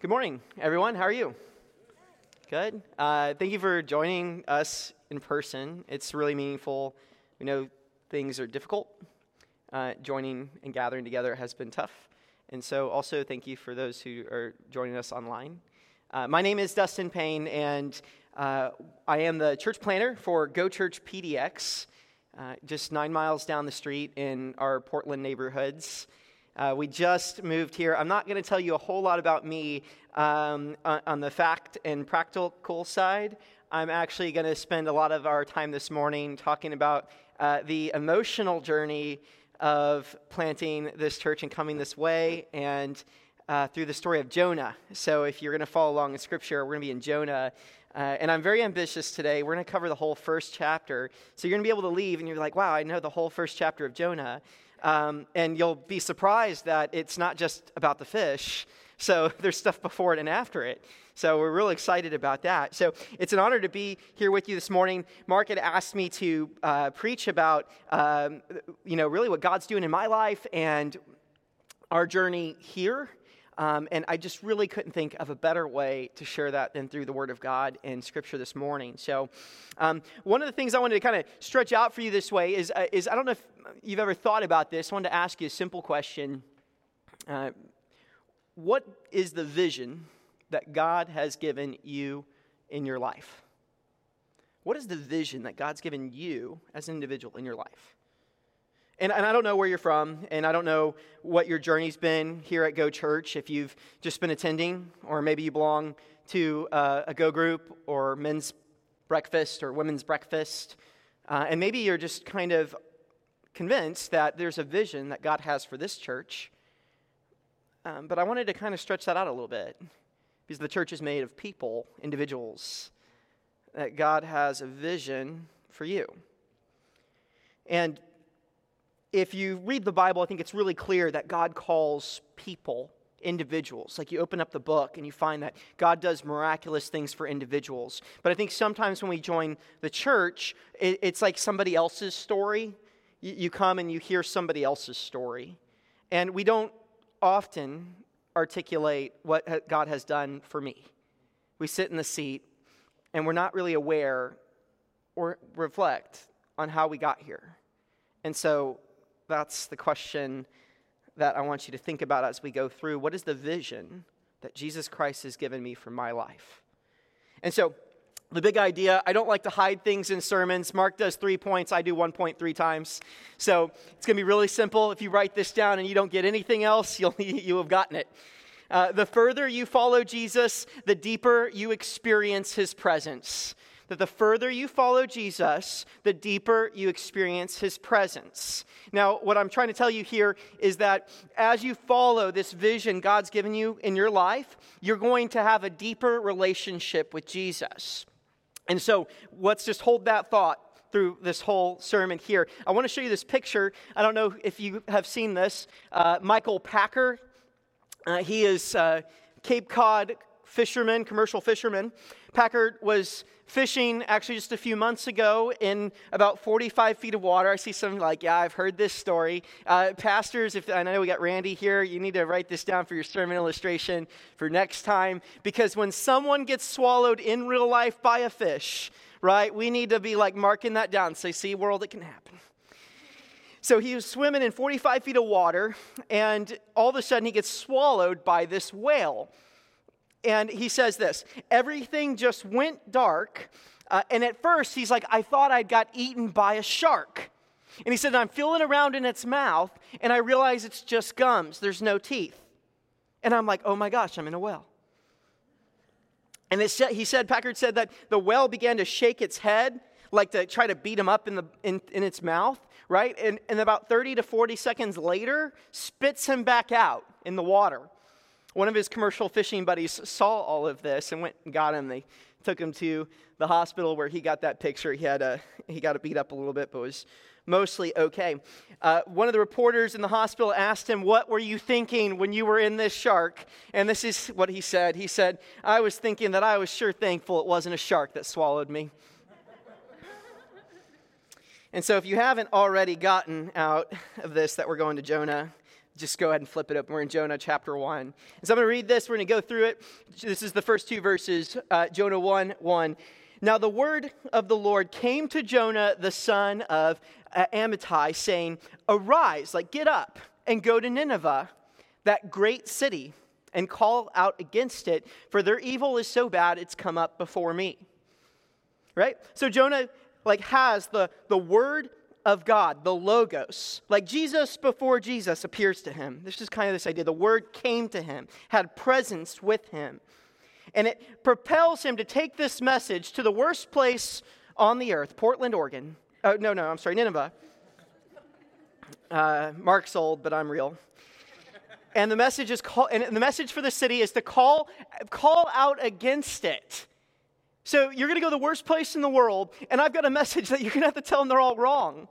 Good morning, everyone. How are you? Good. Uh, thank you for joining us in person. It's really meaningful. We know things are difficult. Uh, joining and gathering together has been tough. And so, also, thank you for those who are joining us online. Uh, my name is Dustin Payne, and uh, I am the church planter for Go Church PDX, uh, just nine miles down the street in our Portland neighborhoods. Uh, we just moved here. I'm not going to tell you a whole lot about me um, on, the fact and practical side. I'm actually going to spend a lot of our time this morning talking about uh, the emotional journey of planting this church and coming this way and uh, through the story of Jonah. So, if you're going to follow along in Scripture, we're going to be in Jonah. Uh, and I'm very ambitious today. We're going to cover the whole first chapter. So, you're going to be able to leave and you're like, wow, I know the whole first chapter of Jonah. Um, and you'll be surprised that it's not just about the fish. So there's stuff before it and after it. So we're really excited about that. So it's an honor to be here with you this morning. Mark had asked me to uh, preach about, um, you know, really what God's doing in my life and our journey here. Um, and I just really couldn't think of a better way to share that than through the Word of God and Scripture this morning. So, um, one of the things I wanted to kind of stretch out for you this way is, uh, is I don't know if you've ever thought about this. I wanted to ask you a simple question. Uh, what is the vision that God has given you in your life? What is the vision that God's given you as an individual in your life? And, and I don't know where you're from, and I don't know what your journey's been here at Go Church, if you've just been attending, or maybe you belong to uh, a Go group, or men's breakfast, or women's breakfast. Uh, and maybe you're just kind of convinced that there's a vision that God has for this church. Um, but I wanted to kind of stretch that out a little bit because the church is made of people, individuals, that God has a vision for you. And if you read the Bible, I think it's really clear that God calls people individuals. Like you open up the book and you find that God does miraculous things for individuals. But I think sometimes when we join the church, it, it's like somebody else's story. You, you come and you hear somebody else's story. And we don't often articulate what God has done for me. We sit in the seat and we're not really aware or reflect on how we got here. And so that's the question that I want you to think about as we go through. What is the vision that Jesus Christ has given me for my life? And so, the big idea I don't like to hide things in sermons. Mark does three points, I do 1.3 times. So, it's going to be really simple. If you write this down and you don't get anything else, you'll, you have gotten it. Uh, the further you follow Jesus, the deeper you experience his presence that the further you follow Jesus, the deeper you experience his presence. Now, what I'm trying to tell you here is that as you follow this vision God's given you in your life, you're going to have a deeper relationship with Jesus. And so, let's just hold that thought through this whole sermon here. I want to show you this picture. I don't know if you have seen this. Uh, Michael Packard, uh, he is uh, Cape Cod fisherman, commercial fisherman. Packard was fishing actually just a few months ago in about 45 feet of water. I see some like, yeah, I've heard this story. Uh, pastors, if I know we got Randy here, you need to write this down for your sermon illustration for next time because when someone gets swallowed in real life by a fish, right, we need to be like marking that down. Say, see, world, it can happen. So he was swimming in 45 feet of water, and all of a sudden he gets swallowed by this whale. And he says this everything just went dark. Uh, and at first, he's like, I thought I'd got eaten by a shark. And he said, I'm feeling around in its mouth, and I realize it's just gums. There's no teeth. And I'm like, oh my gosh, I'm in a well. And he said, Packard said that the well began to shake its head, like to try to beat him up in, the, in, in its mouth, right? And, and about 30 to 40 seconds later, spits him back out in the water. One of his commercial fishing buddies saw all of this and went and got him. They took him to the hospital where he got that picture. He had a, he got beat up a little bit, but was mostly okay. Uh, one of the reporters in the hospital asked him, What were you thinking when you were in this shark? And this is what he said. He said, I was thinking that I was sure thankful it wasn't a shark that swallowed me. and so, if you haven't already gotten out of this that we're going to Jonah, just go ahead and flip it up. We're in Jonah chapter 1. And so I'm going to read this. We're going to go through it. This is the first two verses, uh, Jonah 1 1. Now the word of the Lord came to Jonah, the son of uh, Amittai, saying, Arise, like get up, and go to Nineveh, that great city, and call out against it, for their evil is so bad it's come up before me. Right? So Jonah like has the, the word of God, the Logos. Like Jesus before Jesus appears to him. This is kind of this idea. The Word came to him, had presence with him. And it propels him to take this message to the worst place on the earth, Portland, Oregon. Oh, no, no, I'm sorry, Nineveh. Uh, Mark's old, but I'm real. And the message is call, and the message for the city is to call, call out against it. So you're going to go to the worst place in the world, and I've got a message that you're going to have to tell them they're all wrong.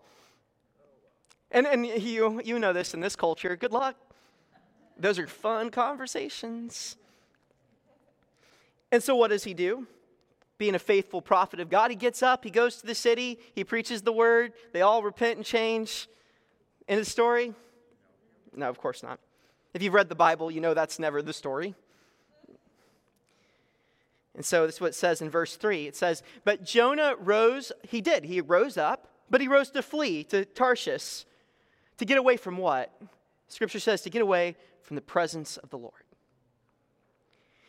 And, and you, you know this in this culture. Good luck. Those are fun conversations. And so, what does he do? Being a faithful prophet of God, he gets up, he goes to the city, he preaches the word, they all repent and change. In the story? No, of course not. If you've read the Bible, you know that's never the story. And so this is what it says in verse 3. It says, But Jonah rose, he did, he rose up, but he rose to flee to Tarshish. To get away from what? Scripture says to get away from the presence of the Lord.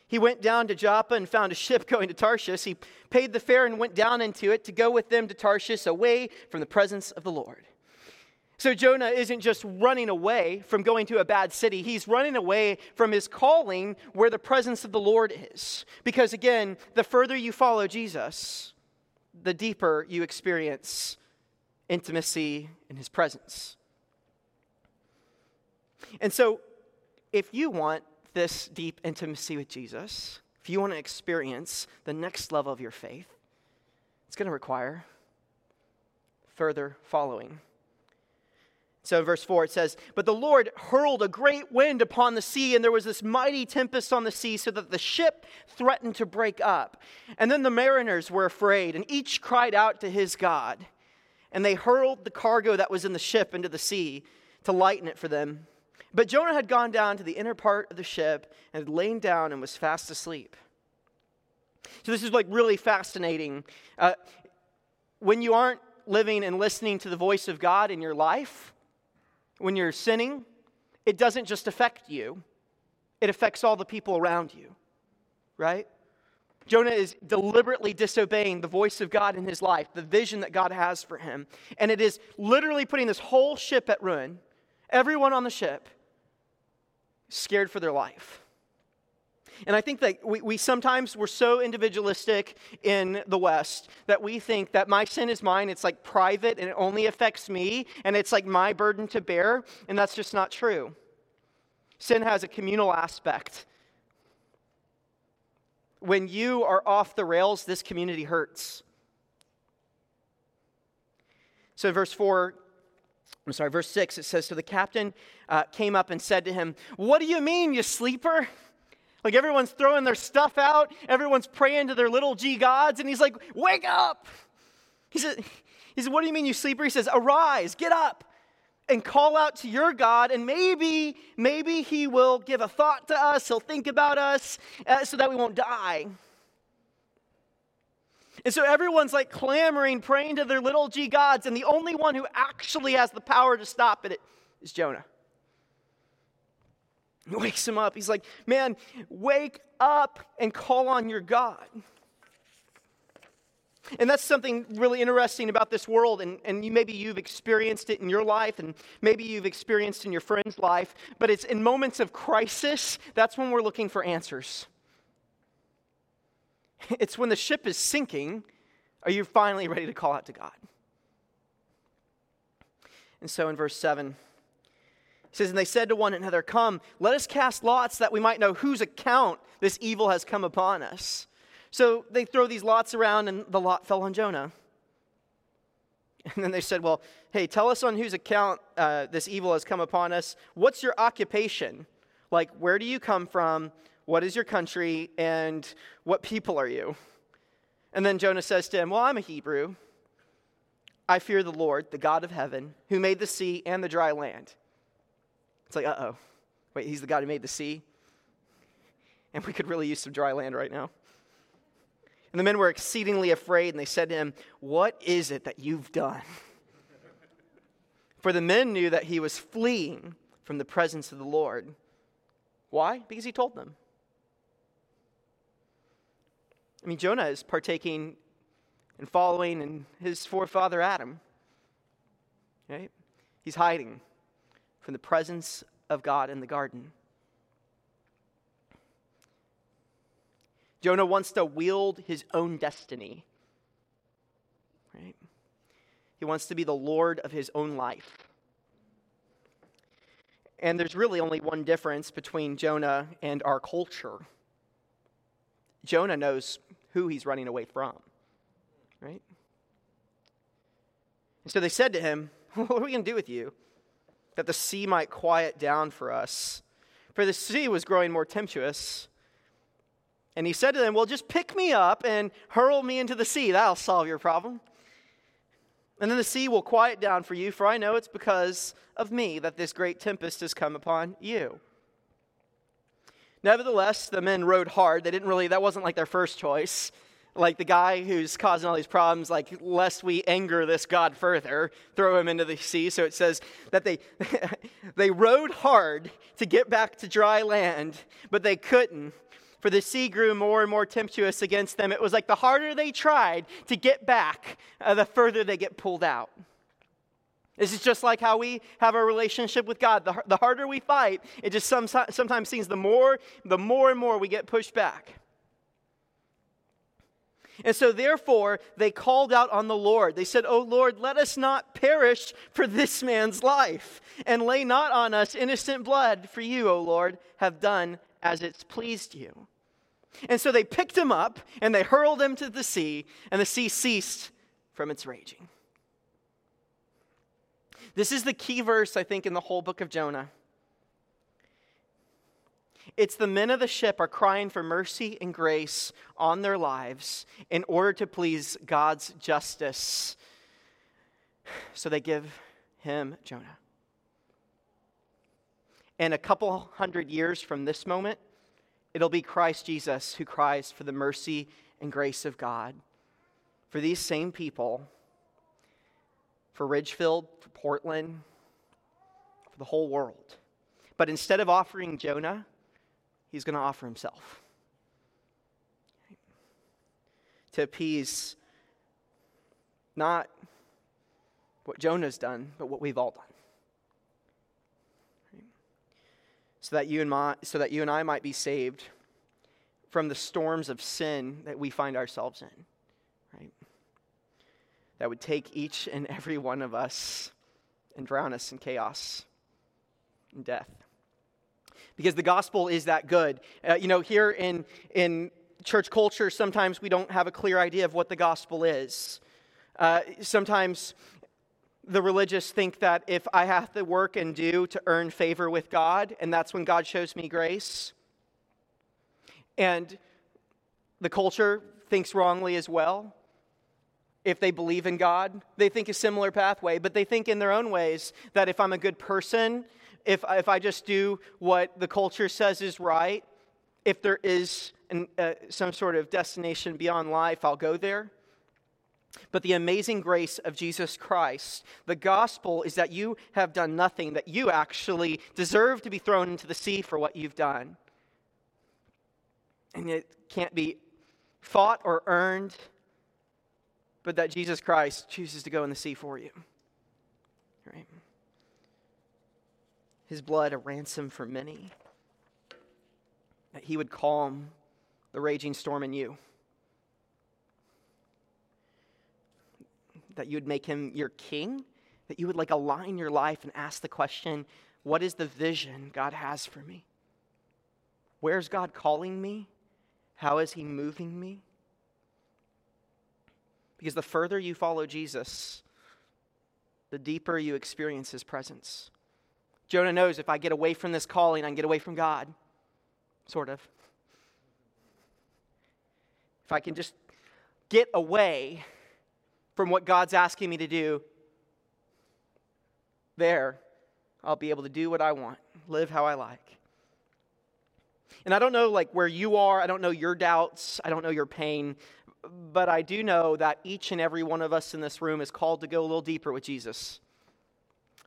He went down to Joppa and found a ship going to Tarshish. He paid the fare and went down into it to go with them to Tarshish away from the presence of the Lord. So Jonah isn't just running away from going to a bad city, he's running away from his calling where the presence of the Lord is. Because again, the further you follow Jesus, the deeper you experience intimacy in his presence. And so, if you want this deep intimacy with Jesus, if you want to experience the next level of your faith, it's going to require further following so, in verse 4, it says, But the Lord hurled a great wind upon the sea, and there was this mighty tempest on the sea, so that the ship threatened to break up. And then the mariners were afraid, and each cried out to his God. And they hurled the cargo that was in the ship into the sea to lighten it for them. But Jonah had gone down to the inner part of the ship and had lain down and was fast asleep. So, this is like really fascinating. Uh, when you aren't living and listening to the voice of God in your life, when you're sinning, it doesn't just affect you, it affects all the people around you, right? Jonah is deliberately disobeying the voice of God in his life, the vision that God has for him. And it is literally putting this whole ship at ruin. Everyone on the ship scared for their life. And I think that we, we sometimes we're so individualistic in the West that we think that my sin is mine, it's like private and it only affects me, and it's like my burden to bear, and that's just not true. Sin has a communal aspect. When you are off the rails, this community hurts. So, verse 4 I'm sorry, verse 6, it says, So the captain uh, came up and said to him, What do you mean, you sleeper? Like everyone's throwing their stuff out, everyone's praying to their little g gods, and he's like, Wake up! He said, he said, What do you mean, you sleeper? He says, Arise, get up, and call out to your God, and maybe, maybe he will give a thought to us, he'll think about us, uh, so that we won't die. And so everyone's like clamoring, praying to their little g gods, and the only one who actually has the power to stop it is Jonah. Wakes him up. He's like, Man, wake up and call on your God. And that's something really interesting about this world. And, and you, maybe you've experienced it in your life, and maybe you've experienced in your friend's life. But it's in moments of crisis, that's when we're looking for answers. It's when the ship is sinking, are you finally ready to call out to God? And so in verse 7, he says, And they said to one another, Come, let us cast lots that we might know whose account this evil has come upon us. So they throw these lots around, and the lot fell on Jonah. And then they said, Well, hey, tell us on whose account uh, this evil has come upon us. What's your occupation? Like, where do you come from? What is your country? And what people are you? And then Jonah says to him, Well, I'm a Hebrew. I fear the Lord, the God of heaven, who made the sea and the dry land. It's like, uh oh. Wait, he's the God who made the sea? And we could really use some dry land right now. And the men were exceedingly afraid, and they said to him, What is it that you've done? For the men knew that he was fleeing from the presence of the Lord. Why? Because he told them. I mean, Jonah is partaking and following in his forefather Adam. Right? He's hiding from the presence of God in the garden. Jonah wants to wield his own destiny. Right? He wants to be the Lord of his own life. And there's really only one difference between Jonah and our culture. Jonah knows who he's running away from, right? And so they said to him, What are we going to do with you? That the sea might quiet down for us. For the sea was growing more tempestuous. And he said to them, Well, just pick me up and hurl me into the sea. That'll solve your problem. And then the sea will quiet down for you, for I know it's because of me that this great tempest has come upon you. Nevertheless, the men rowed hard. They didn't really, that wasn't like their first choice. Like the guy who's causing all these problems, like, lest we anger this God further, throw him into the sea. So it says that they, they rowed hard to get back to dry land, but they couldn't for the sea grew more and more tempestuous against them. It was like the harder they tried to get back, uh, the further they get pulled out. This is just like how we have a relationship with God. The, the harder we fight, it just some, sometimes seems the more, the more and more we get pushed back. And so, therefore, they called out on the Lord. They said, Oh Lord, let us not perish for this man's life, and lay not on us innocent blood, for you, O Lord, have done as it's pleased you. And so they picked him up and they hurled him to the sea, and the sea ceased from its raging. This is the key verse, I think, in the whole book of Jonah. It's the men of the ship are crying for mercy and grace on their lives in order to please God's justice. So they give him Jonah. And a couple hundred years from this moment, it'll be Christ Jesus who cries for the mercy and grace of God. For these same people, for Ridgefield, for Portland, for the whole world. But instead of offering Jonah, he's going to offer himself to appease not what Jonah's done, but what we've all done. so that you and, my, so that you and I might be saved from the storms of sin that we find ourselves in, right? That would take each and every one of us and drown us in chaos and death. Because the gospel is that good. Uh, you know, here in, in church culture, sometimes we don't have a clear idea of what the gospel is. Uh, sometimes the religious think that if I have to work and do to earn favor with God, and that's when God shows me grace. And the culture thinks wrongly as well. If they believe in God, they think a similar pathway, but they think in their own ways that if I'm a good person, if, if I just do what the culture says is right, if there is an, uh, some sort of destination beyond life, I'll go there. But the amazing grace of Jesus Christ, the gospel is that you have done nothing, that you actually deserve to be thrown into the sea for what you've done. And it can't be fought or earned, but that Jesus Christ chooses to go in the sea for you. His blood a ransom for many, that he would calm the raging storm in you. that you would make him your king, that you would like align your life and ask the question, what is the vision God has for me? Where's God calling me? How is he moving me? Because the further you follow Jesus, the deeper you experience his presence. Jonah knows if I get away from this calling, I can get away from God. Sort of. If I can just get away, from what God's asking me to do, there, I'll be able to do what I want. live how I like. And I don't know like where you are, I don't know your doubts, I don't know your pain, but I do know that each and every one of us in this room is called to go a little deeper with Jesus.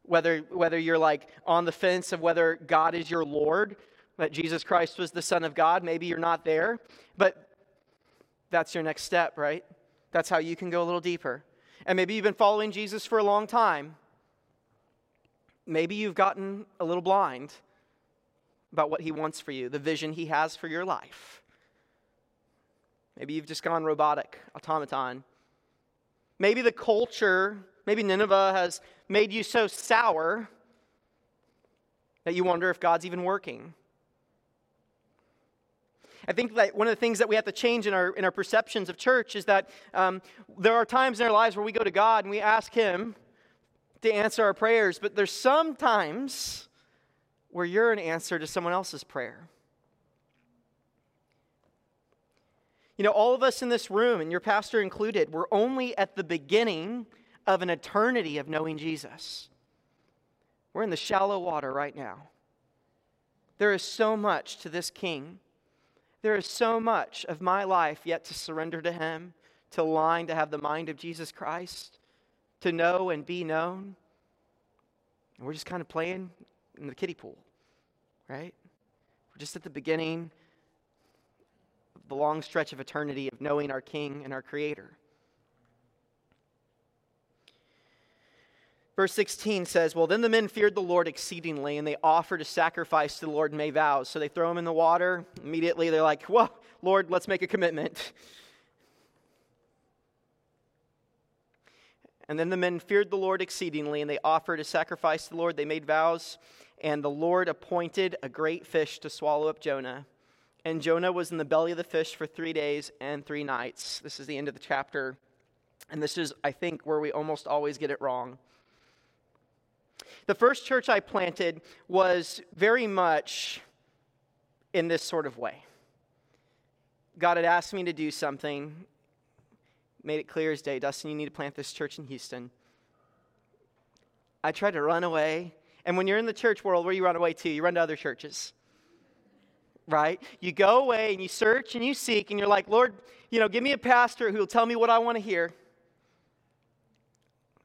Whether, whether you're like on the fence of whether God is your Lord, that Jesus Christ was the Son of God, maybe you're not there, but that's your next step, right? That's how you can go a little deeper. And maybe you've been following Jesus for a long time. Maybe you've gotten a little blind about what he wants for you, the vision he has for your life. Maybe you've just gone robotic, automaton. Maybe the culture, maybe Nineveh has made you so sour that you wonder if God's even working. I think that one of the things that we have to change in our, in our perceptions of church is that um, there are times in our lives where we go to God and we ask Him to answer our prayers, but there's some times where you're an answer to someone else's prayer. You know, all of us in this room, and your pastor included, we're only at the beginning of an eternity of knowing Jesus. We're in the shallow water right now. There is so much to this king. There is so much of my life yet to surrender to him, to align, to have the mind of Jesus Christ, to know and be known. And we're just kind of playing in the kiddie pool, right? We're just at the beginning of the long stretch of eternity of knowing our King and our Creator. Verse 16 says, Well, then the men feared the Lord exceedingly, and they offered a sacrifice to the Lord and made vows. So they throw him in the water. Immediately they're like, Well, Lord, let's make a commitment. And then the men feared the Lord exceedingly, and they offered a sacrifice to the Lord. They made vows, and the Lord appointed a great fish to swallow up Jonah. And Jonah was in the belly of the fish for three days and three nights. This is the end of the chapter. And this is, I think, where we almost always get it wrong. The first church I planted was very much in this sort of way. God had asked me to do something, made it clear as day Dustin, you need to plant this church in Houston. I tried to run away. And when you're in the church world, where you run away to? You run to other churches right? You go away and you search and you seek and you're like, Lord, you know, give me a pastor who will tell me what I want to hear.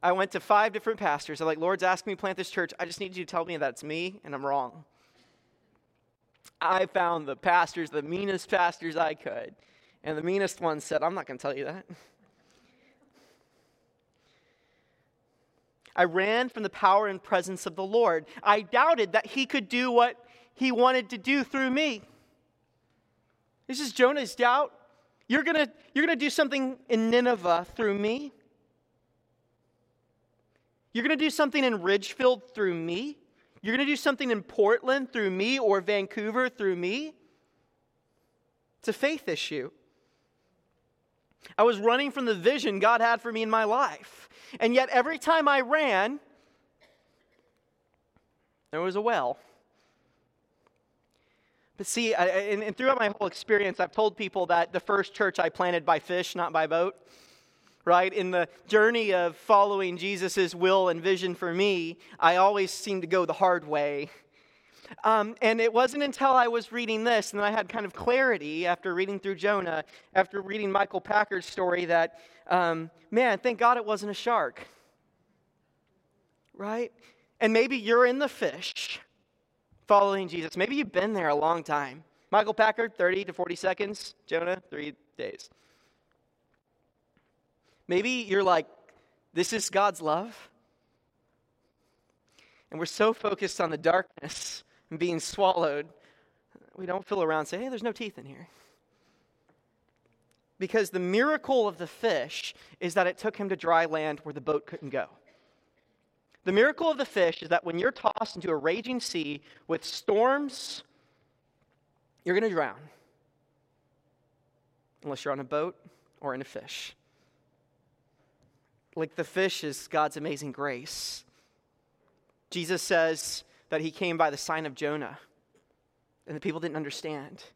I went to five different pastors. I'm like, Lord's asking me to plant this church. I just need you to tell me that it's me and I'm wrong. I found the pastors, the meanest pastors I could. And the meanest one said, I'm not going to tell you that. I ran from the power and presence of the Lord. I doubted that he could do what he wanted to do through me. This is Jonah's doubt. You're going to you're going to do something in Nineveh through me. You're going to do something in Ridgefield through me. You're going to do something in Portland through me or Vancouver through me. It's a faith issue. I was running from the vision God had for me in my life. And yet, every time I ran, there was a well. But see, I, and, and throughout my whole experience, I've told people that the first church I planted by fish, not by boat. Right? In the journey of following Jesus' will and vision for me, I always seem to go the hard way. Um, and it wasn't until I was reading this and I had kind of clarity after reading through Jonah, after reading Michael Packard's story, that, um, man, thank God it wasn't a shark. Right? And maybe you're in the fish following Jesus. Maybe you've been there a long time. Michael Packard, 30 to 40 seconds. Jonah, three days. Maybe you're like, this is God's love. And we're so focused on the darkness and being swallowed, we don't feel around and say, hey, there's no teeth in here. Because the miracle of the fish is that it took him to dry land where the boat couldn't go. The miracle of the fish is that when you're tossed into a raging sea with storms, you're going to drown. Unless you're on a boat or in a fish. Like the fish is God's amazing grace. Jesus says that he came by the sign of Jonah, and the people didn't understand.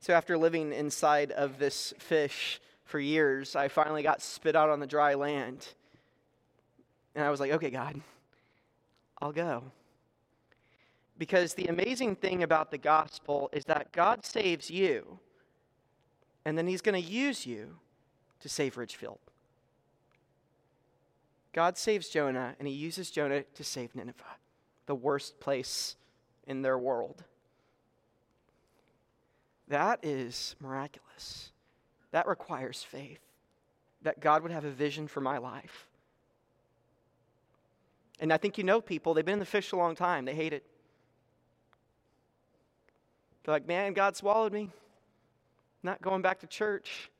So, after living inside of this fish for years, I finally got spit out on the dry land. And I was like, okay, God, I'll go. Because the amazing thing about the gospel is that God saves you, and then he's going to use you to save Ridgefield. God saves Jonah, and he uses Jonah to save Nineveh, the worst place in their world. That is miraculous. That requires faith that God would have a vision for my life. And I think you know people, they've been in the fish a long time, they hate it. They're like, man, God swallowed me. Not going back to church.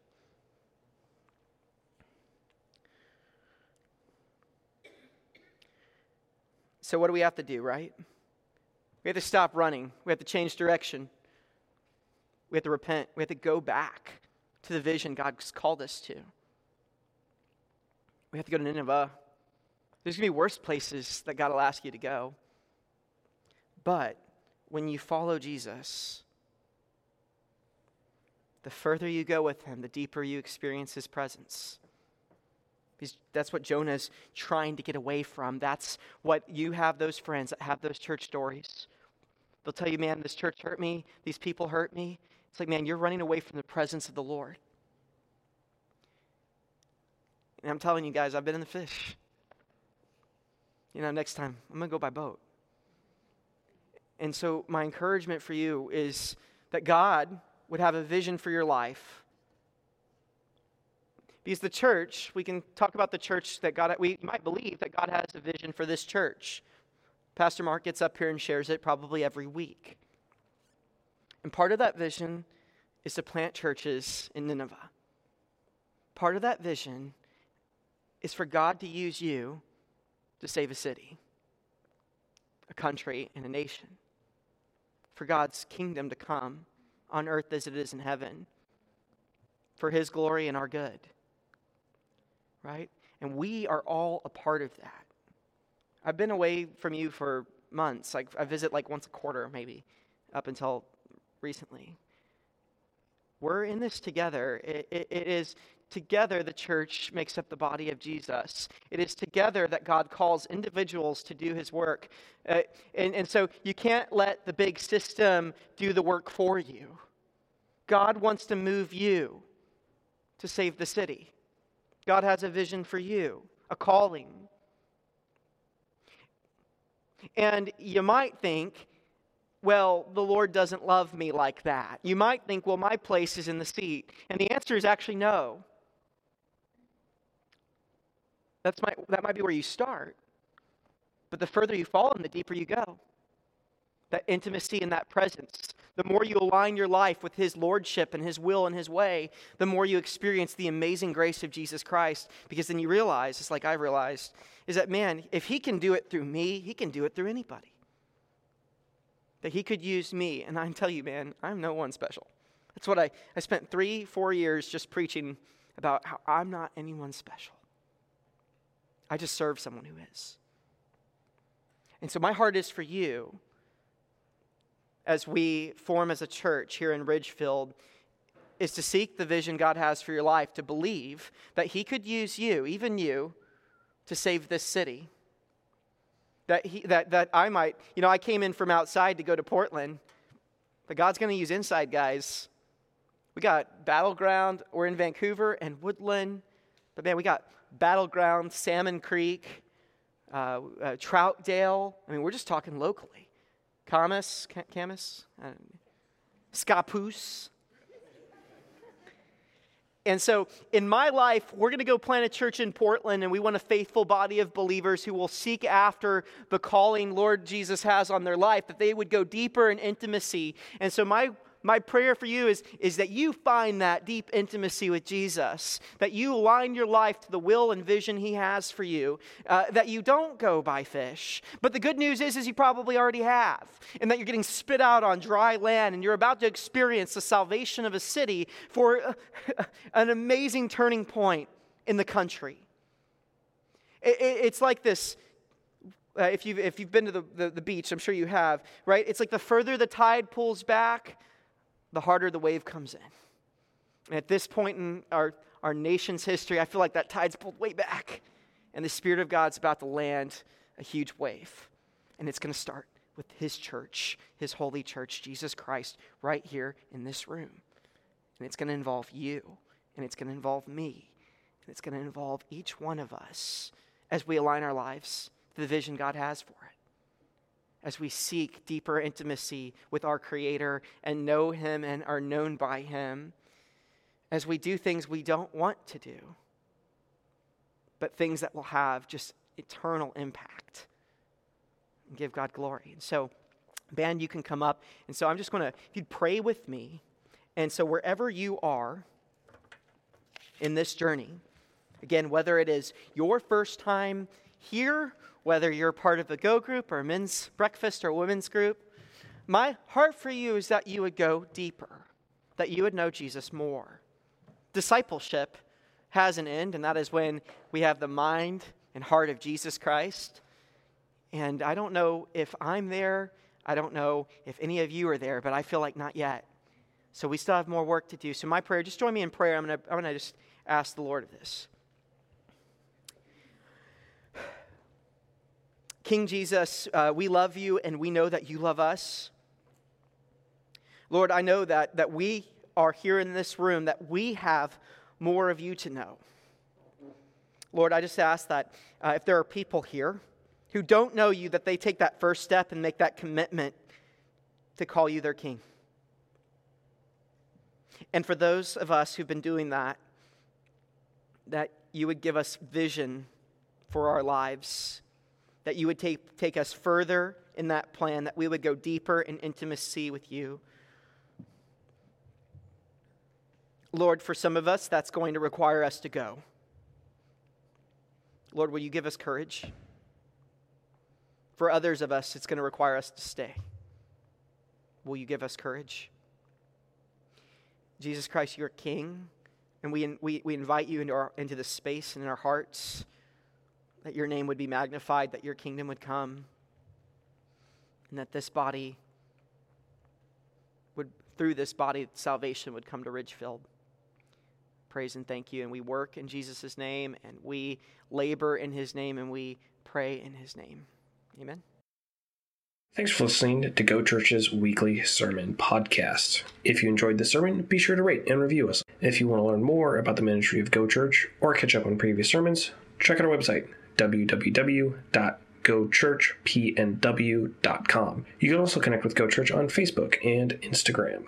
So, what do we have to do, right? We have to stop running. We have to change direction. We have to repent. We have to go back to the vision God's called us to. We have to go to Nineveh. There's going to be worse places that God will ask you to go. But when you follow Jesus, the further you go with him, the deeper you experience his presence. That's what Jonah's trying to get away from. That's what you have those friends that have those church stories. They'll tell you, man, this church hurt me, these people hurt me. It's like, man, you're running away from the presence of the Lord. And I'm telling you guys, I've been in the fish. You know, next time, I'm going to go by boat. And so, my encouragement for you is that God would have a vision for your life. Because the church, we can talk about the church that God, we might believe that God has a vision for this church. Pastor Mark gets up here and shares it probably every week. And part of that vision is to plant churches in Nineveh. Part of that vision is for God to use you to save a city, a country, and a nation. For God's kingdom to come on earth as it is in heaven. For his glory and our good. Right? And we are all a part of that. I've been away from you for months. Like I visit like once a quarter, maybe, up until recently. We're in this together. it, it, it is together the church makes up the body of Jesus. It is together that God calls individuals to do his work. Uh, and, and so you can't let the big system do the work for you. God wants to move you to save the city. God has a vision for you, a calling. And you might think, well, the Lord doesn't love me like that. You might think, well, my place is in the seat. And the answer is actually no. That's my, that might be where you start. But the further you fall in, the deeper you go. That intimacy and that presence. The more you align your life with His Lordship and His will and His way, the more you experience the amazing grace of Jesus Christ. Because then you realize, it's like I realized, is that, man, if He can do it through me, He can do it through anybody. That He could use me. And I tell you, man, I'm no one special. That's what I, I spent three, four years just preaching about how I'm not anyone special. I just serve someone who is. And so my heart is for you as we form as a church here in Ridgefield is to seek the vision God has for your life, to believe that He could use you, even you, to save this city. That, he, that, that I might, you know, I came in from outside to go to Portland, but God's going to use inside guys. We got Battleground, we're in Vancouver and Woodland, but man, we got Battleground, Salmon Creek, uh, uh, Troutdale. I mean, we're just talking locally. Camas, Camas, Scappoose. And so, in my life, we're going to go plant a church in Portland, and we want a faithful body of believers who will seek after the calling Lord Jesus has on their life, that they would go deeper in intimacy. And so, my my prayer for you is, is that you find that deep intimacy with Jesus, that you align your life to the will and vision He has for you, uh, that you don't go by fish. But the good news is, is you probably already have, and that you're getting spit out on dry land, and you're about to experience the salvation of a city for uh, an amazing turning point in the country. It, it, it's like this. Uh, if, you've, if you've been to the, the, the beach, I'm sure you have, right? It's like the further the tide pulls back, the harder the wave comes in. And at this point in our, our nation's history. I feel like that tide's pulled way back, and the Spirit of God's about to land a huge wave. And it's going to start with His church, His holy church, Jesus Christ, right here in this room. And it's going to involve you, and it's going to involve me, and it's going to involve each one of us as we align our lives to the vision God has for it as we seek deeper intimacy with our Creator and know Him and are known by Him, as we do things we don't want to do, but things that will have just eternal impact and give God glory. And so, band, you can come up. And so, I'm just going to, if you'd pray with me. And so, wherever you are in this journey, again, whether it is your first time here whether you're part of a go group or a men's breakfast or a women's group, my heart for you is that you would go deeper, that you would know Jesus more. Discipleship has an end, and that is when we have the mind and heart of Jesus Christ. And I don't know if I'm there, I don't know if any of you are there, but I feel like not yet. So we still have more work to do. So, my prayer, just join me in prayer. I'm going to I'm going to just ask the Lord of this. King Jesus, uh, we love you and we know that you love us. Lord, I know that, that we are here in this room, that we have more of you to know. Lord, I just ask that uh, if there are people here who don't know you, that they take that first step and make that commitment to call you their king. And for those of us who've been doing that, that you would give us vision for our lives that you would take, take us further in that plan, that we would go deeper in intimacy with you. Lord, for some of us, that's going to require us to go. Lord, will you give us courage? For others of us, it's going to require us to stay. Will you give us courage? Jesus Christ, you're King, and we, we, we invite you into, our, into this space and in our hearts that your name would be magnified, that your kingdom would come, and that this body would, through this body, salvation would come to Ridgefield. Praise and thank you. And we work in Jesus' name, and we labor in his name, and we pray in his name. Amen. Thanks for listening to Go Church's weekly sermon podcast. If you enjoyed the sermon, be sure to rate and review us. If you want to learn more about the ministry of Go Church or catch up on previous sermons, check out our website, www.gochurchpnw.com. You can also connect with Go Church on Facebook and Instagram.